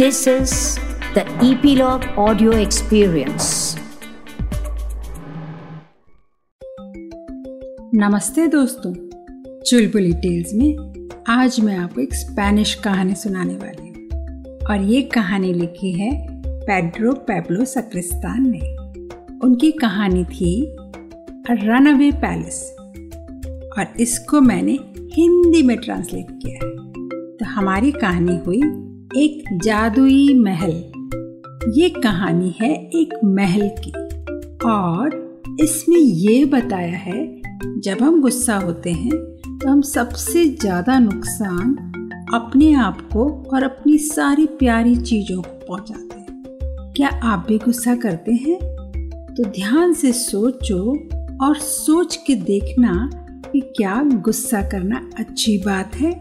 This is the Epilogue Audio Experience. नमस्ते दोस्तों, चुलबुली tales में आज मैं आपको एक स्पेनिश कहानी सुनाने वाली हूँ। और ये कहानी लिखी है पेड्रो पेब्लो सक्रिस्तान ने। उनकी कहानी थी रन अवे पैलेस और इसको मैंने हिंदी में ट्रांसलेट किया है। तो हमारी कहानी हुई एक जादुई महल। ये कहानी है एक महल की। और इसमें ये बताया है, जब हम गुस्सा होते हैं तो हम सबसे ज़्यादा नुकसान अपने आप को और अपनी सारी प्यारी चीज़ों को पहुंचाते हैं। क्या आप भी गुस्सा करते हैं? तो ध्यान से सोचो और सोच के देखना कि क्या गुस्सा करना अच्छी बात है।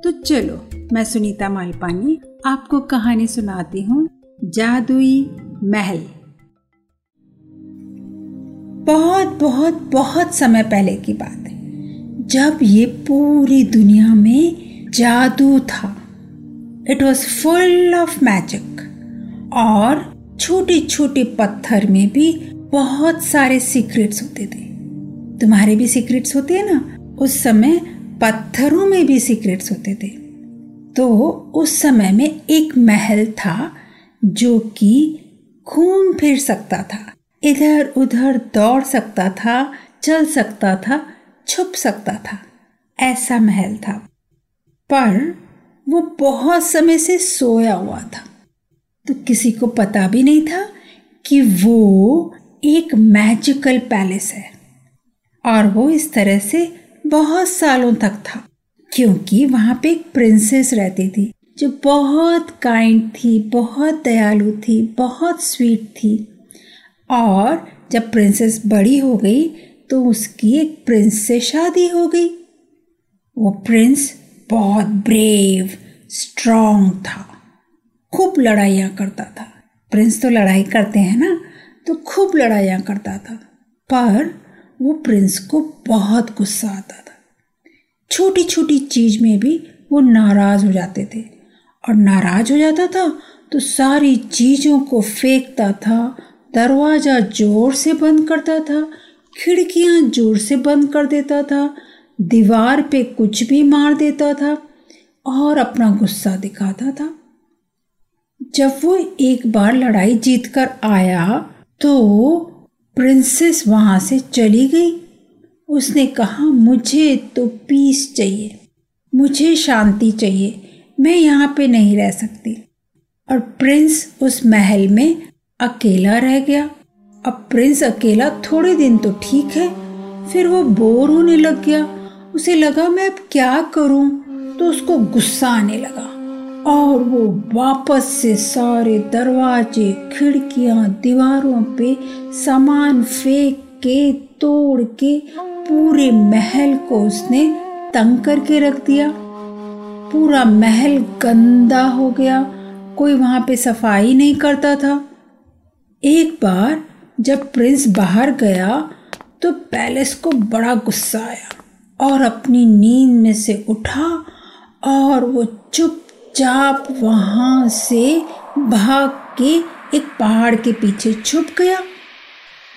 तो चलो मैं सुनीता मालपानी आपको कहानी सुनाती हूँ, जादुई महल। बहुत बहुत बहुत समय पहले की बात है, जब ये पूरी दुनिया में जादू था। It was full of magic और छोटे छोटे पत्थर में भी बहुत सारे सीक्रेट्स होते थे। तुम्हारे भी सीक्रेट्स होते हैं ना? उस समय पत्थरों में भी सीक्रेट्स होते थे। तो उस समय में एक महल था जो कि घूम फिर सकता था। इधर उधर दौड़ सकता था, चल सकता था, छुप सकता था, ऐसा महल था। पर वो बहुत समय से सोया हुआ था। तो किसी को पता भी नहीं था कि वो एक मैजिकल पैलेस है। और वो इस तरह से बहुत सालों तक था। क्योंकि वहाँ पे एक प्रिंसेस रहती थी, जो बहुत काइंड थी, बहुत दयालु थी, बहुत स्वीट थी। और जब प्रिंसेस बड़ी हो गई तो उसकी एक प्रिंस से शादी हो गई। वो प्रिंस बहुत ब्रेव स्ट्रांग था। खूब लड़ाइयाँ करता था। प्रिंस तो लड़ाई करते हैं ना तो खूब लड़ाइयाँ करता था। पर वो प्रिंस को बहुत गुस्सा आता था। छोटी छोटी चीज़ में भी वो नाराज़ हो जाते थे। और नाराज़ हो जाता था तो सारी चीज़ों को फेंकता था, दरवाज़ा ज़ोर से बंद करता था, खिड़कियाँ ज़ोर से बंद कर देता था, दीवार पे कुछ भी मार देता था और अपना गुस्सा दिखाता था। जब वो एक बार लड़ाई जीत कर आया तो प्रिंसेस वहाँ से चली गई। उसने कहा, मुझे तो पीस चाहिए, मुझे शांति चाहिए, मैं यहाँ पे नहीं रह सकती। और प्रिंस उस महल में अकेला रह गया। अब प्रिंस अकेला थोड़े दिन तो ठीक है, फिर वो बोर होने लग गया। उसे लगा, मैं अब क्या करूँ? तो उसको गुस्सा आने लगा और वो वापस से सारे दरवाजे, खिड़कियाँ, दीवारों पे सामान फेंक के तोड़ के पूरे महल को उसने तंग करके रख दिया। पूरा महल गंदा हो गया। कोई वहाँ पे सफ़ाई नहीं करता था। एक बार जब प्रिंस बाहर गया तो पैलेस को बड़ा गुस्सा आया और अपनी नींद में से उठा और वो चुपचाप वहाँ से भाग के एक पहाड़ के पीछे छुप गया।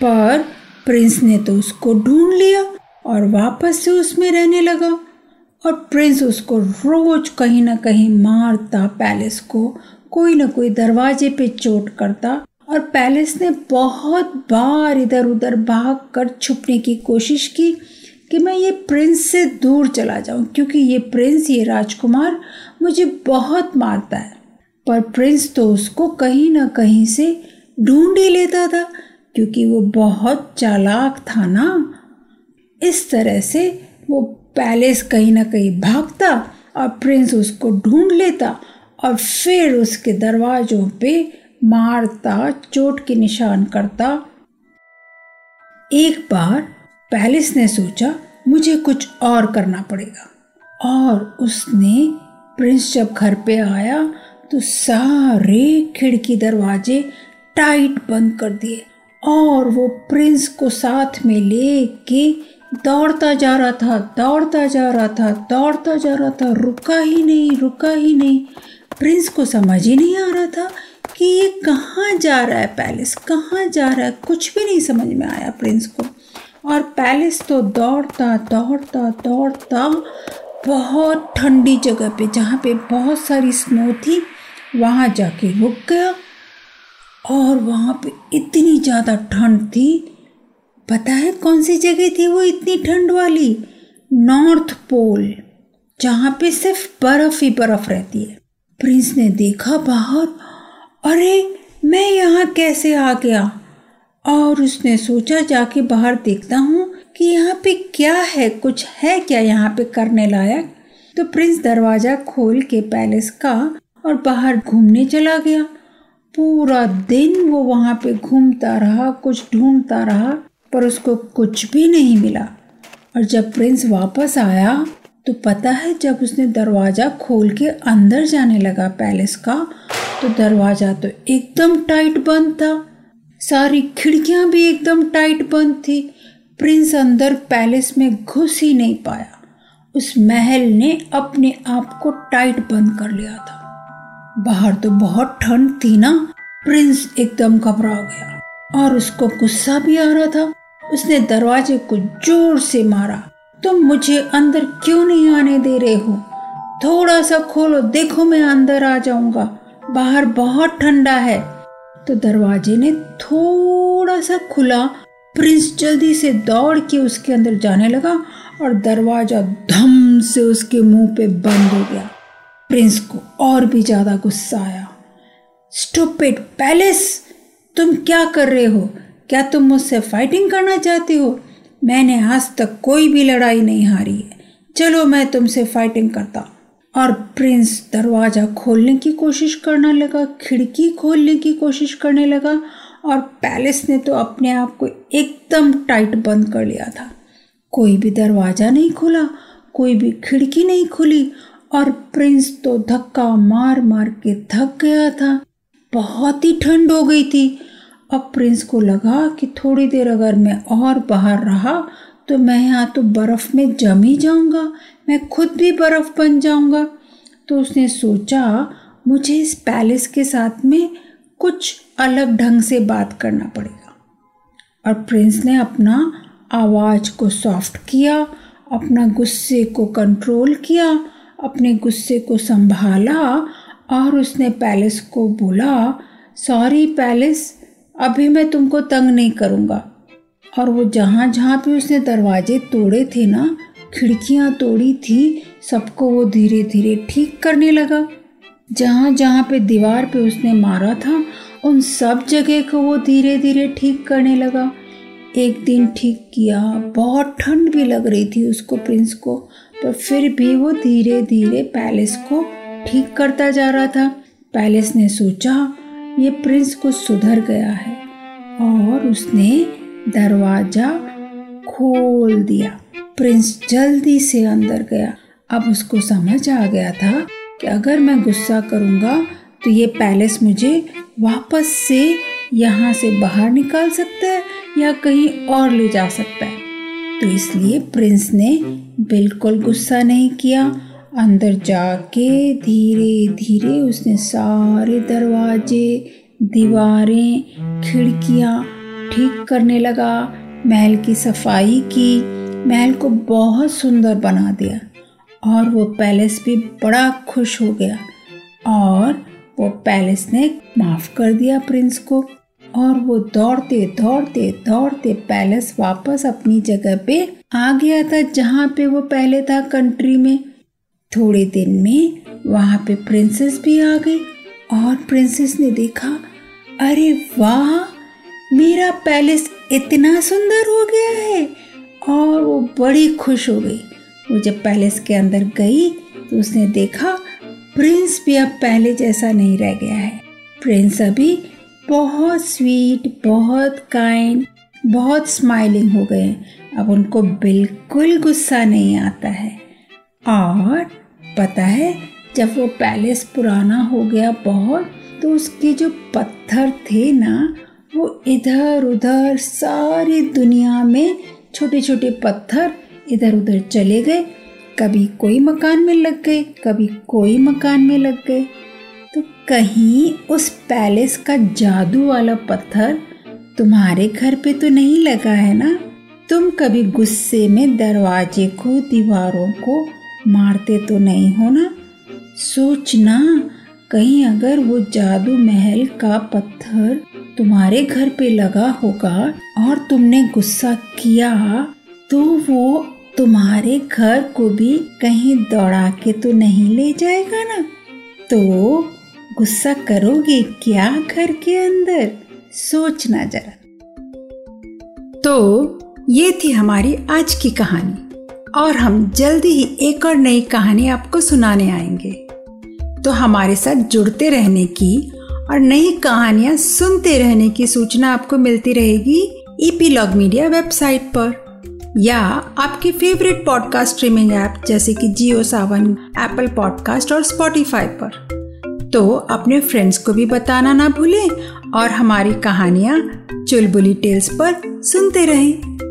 पर प्रिंस ने तो उसको ढूंढ लिया और वापस से उसमें रहने लगा। और प्रिंस उसको रोज कहीं ना कहीं मारता, पैलेस को कोई ना कोई दरवाजे पे चोट करता और पैलेस ने बहुत बार इधर उधर भाग कर छुपने की कोशिश की कि मैं ये प्रिंस से दूर चला जाऊँ, क्योंकि ये प्रिंस, ये राजकुमार मुझे बहुत मारता है। पर प्रिंस तो उसको कहीं ना कहीं से ढूंढ ही लेता था। क्योंकि वो बहुत चालाक था ना। इस तरह से वो पैलेस कहीं ना कहीं भागता और प्रिंस उसको ढूंढ लेता और फिर उसके दरवाजों पे मारता, चोट के निशान करता। एक बार पैलेस ने सोचा, मुझे कुछ और करना पड़ेगा। और उसने, प्रिंस जब घर पे आया तो सारे खिड़की दरवाजे टाइट बंद कर दिए। और वो प्रिंस को साथ में ले के दौड़ता जा रहा था, दौड़ता जा रहा था, दौड़ता जा रहा था, रुका ही नहीं, रुका ही नहीं। प्रिंस को समझ ही नहीं आ रहा था कि ये कहाँ जा रहा है पैलेस, कहाँ जा रहा है, कुछ भी नहीं समझ में आया प्रिंस को। और पैलेस तो दौड़ता दौड़ता दौड़ता बहुत ठंडी जगह पे, जहाँ पे बहुत सारी स्नो थी, वहाँ जाके रुक गया। और वहाँ पे इतनी ज़्यादा ठंड थी। पता है कौन सी जगह थी वो इतनी ठंड वाली? नॉर्थ पोल, जहाँ पे सिर्फ़ बर्फ़ ही बर्फ़ रहती है। प्रिंस ने देखा बाहर, अरे, मैं यहाँ कैसे आ गया? और उसने सोचा, जाके बाहर देखता हूँ कि यहाँ पे क्या है, कुछ है क्या यहाँ पे करने लायक? तो प्रिंस दरवाज़ा खोल के पैलेस का और बाहर घूमने चला गया। पूरा दिन वो वहाँ पे घूमता रहा, कुछ ढूंढता रहा, पर उसको कुछ भी नहीं मिला। और जब प्रिंस वापस आया तो पता है जब उसने दरवाज़ा खोल के अंदर जाने लगा पैलेस का तो दरवाज़ा तो एकदम टाइट बंद था। सारी खिड़कियाँ भी एकदम टाइट बंद थी। प्रिंस अंदर पैलेस में घुस ही नहीं पाया। उस महल ने अपने आप को टाइट बंद कर लिया था। बाहर तो बहुत ठंड थी ना। प्रिंस एकदम घबरा गया और उसको गुस्सा भी आ रहा था। उसने दरवाजे को ज़ोर से मारा। तुम मुझे अंदर क्यों नहीं आने दे रहे हो? थोड़ा सा खोलो, देखो मैं अंदर आ जाऊँगा। बाहर बहुत ठंडा है। तो दरवाजे ने थोड़ा सा खुला। प्रिंस जल्दी से दौड़ के उसके अंदर जाने लगा और दरवाज़ा धम से उसके मुँह पे बंद हो गया। प्रिंस को और भी ज़्यादा गुस्सा आया। स्टूपिड पैलेस, तुम क्या कर रहे हो? क्या तुम मुझसे फाइटिंग करना चाहते हो? मैंने आज तक कोई भी लड़ाई नहीं हारी है। चलो मैं तुमसे फाइटिंग करता। और प्रिंस दरवाज़ा खोलने की कोशिश करने लगा, खिड़की खोलने की कोशिश करने लगा, और पैलेस ने तो अपने आप को एकदम टाइट बंद कर लिया था। कोई भी दरवाज़ा नहीं खुला, कोई भी खिड़की नहीं खुली और प्रिंस तो धक्का मार मार के थक गया था। बहुत ही ठंड हो गई थी। अब प्रिंस को लगा कि थोड़ी देर अगर मैं और बाहर रहा तो मैं यहाँ तो बर्फ़ में जम ही जाऊँगा। मैं खुद भी बर्फ़ बन जाऊँगा। तो उसने सोचा, मुझे इस पैलेस के साथ में कुछ अलग ढंग से बात करना पड़ेगा। और प्रिंस ने अपना आवाज़ को सॉफ्ट किया, अपना गुस्से को कंट्रोल किया अपने गुस्से को संभाला और उसने पैलेस को बोला, सॉरी पैलेस, अभी मैं तुमको तंग नहीं करूँगा। और वो जहाँ जहाँ पे उसने दरवाजे तोड़े थे ना, खिड़कियाँ तोड़ी थी, सबको वो धीरे धीरे ठीक करने लगा। जहाँ जहाँ पे दीवार पे उसने मारा था, उन सब जगह को वो धीरे धीरे ठीक करने लगा। एक दिन ठीक किया। बहुत ठंड भी लग रही थी उसको, प्रिंस को। पर फिर भी वो धीरे धीरे पैलेस को ठीक करता जा रहा था। पैलेस ने सोचा, ये प्रिंस कुछ सुधर गया है और उसने दरवाज़ा खोल दिया। प्रिंस जल्दी से अंदर गया। अब उसको समझ आ गया था कि अगर मैं गुस्सा करूँगा तो ये पैलेस मुझे वापस से यहाँ से बाहर निकाल सकता है या कहीं और ले जा सकता है। तो इसलिए प्रिंस ने बिल्कुल गुस्सा नहीं किया। अंदर जाके धीरे धीरे उसने सारे दरवाजे, दीवारें, खिड़कियाँ ठीक करने लगा। महल की सफ़ाई की। महल को बहुत सुंदर बना दिया और वो पैलेस भी बड़ा खुश हो गया और वो पैलेस ने माफ़ कर दिया प्रिंस को। और वो दौड़ते दौड़ते दौड़ते पैलेस वापस अपनी जगह पे आ गया था, जहाँ पे वो पहले था कंट्री में। थोड़े दिन में वहाँ पे प्रिंसेस भी आ गई और प्रिंसेस ने देखा, अरे वाह, मेरा पैलेस इतना सुंदर हो गया है। और वो बड़ी खुश हो गई। वो जब पैलेस के अंदर गई तो उसने देखा, प्रिंस भी अब पहले जैसा नहीं रह गया है। प्रिंस अभी बहुत स्वीट बहुत काइंड बहुत स्माइलिंग हो गए। अब उनको बिल्कुल गुस्सा नहीं आता है। और पता है, जब वो पैलेस पुराना हो गया बहुत तो उसके जो पत्थर थे ना, वो इधर उधर सारी दुनिया में छोटे छोटे पत्थर इधर उधर चले गए। कभी कोई मकान में लग गए, कभी कोई मकान में लग गए। तो कहीं उस पैलेस का जादू वाला पत्थर तुम्हारे घर पे तो नहीं लगा है ना? तुम कभी गुस्से में दरवाजे को, दीवारों को मारते तो नहीं हो ना? सोचना कहीं अगर वो जादू महल का पत्थर तुम्हारे घर पे लगा होगा और तुमने गुस्सा किया तो वो तुम्हारे घर को भी कहीं दौड़ा के तो नहीं ले जाएगा ना? तो गुस्सा करोगे क्या घर के अंदर? सोचना जरा। तो ये थी हमारी आज की कहानी, और हम जल्दी ही एक और नई कहानी आपको सुनाने आएँगे। तो हमारे साथ जुड़ते रहने की और नई कहानियाँ सुनते रहने की सूचना आपको मिलती रहेगी ईपीलॉग मीडिया वेबसाइट पर, या आपके फेवरेट पॉडकास्ट स्ट्रीमिंग ऐप जैसे कि जियो सावन एप्पल पॉडकास्ट और स्पॉटिफाई पर। तो अपने फ्रेंड्स को भी बताना ना भूलें और हमारी कहानियाँ चुलबुली टेल्स पर सुनते रहें।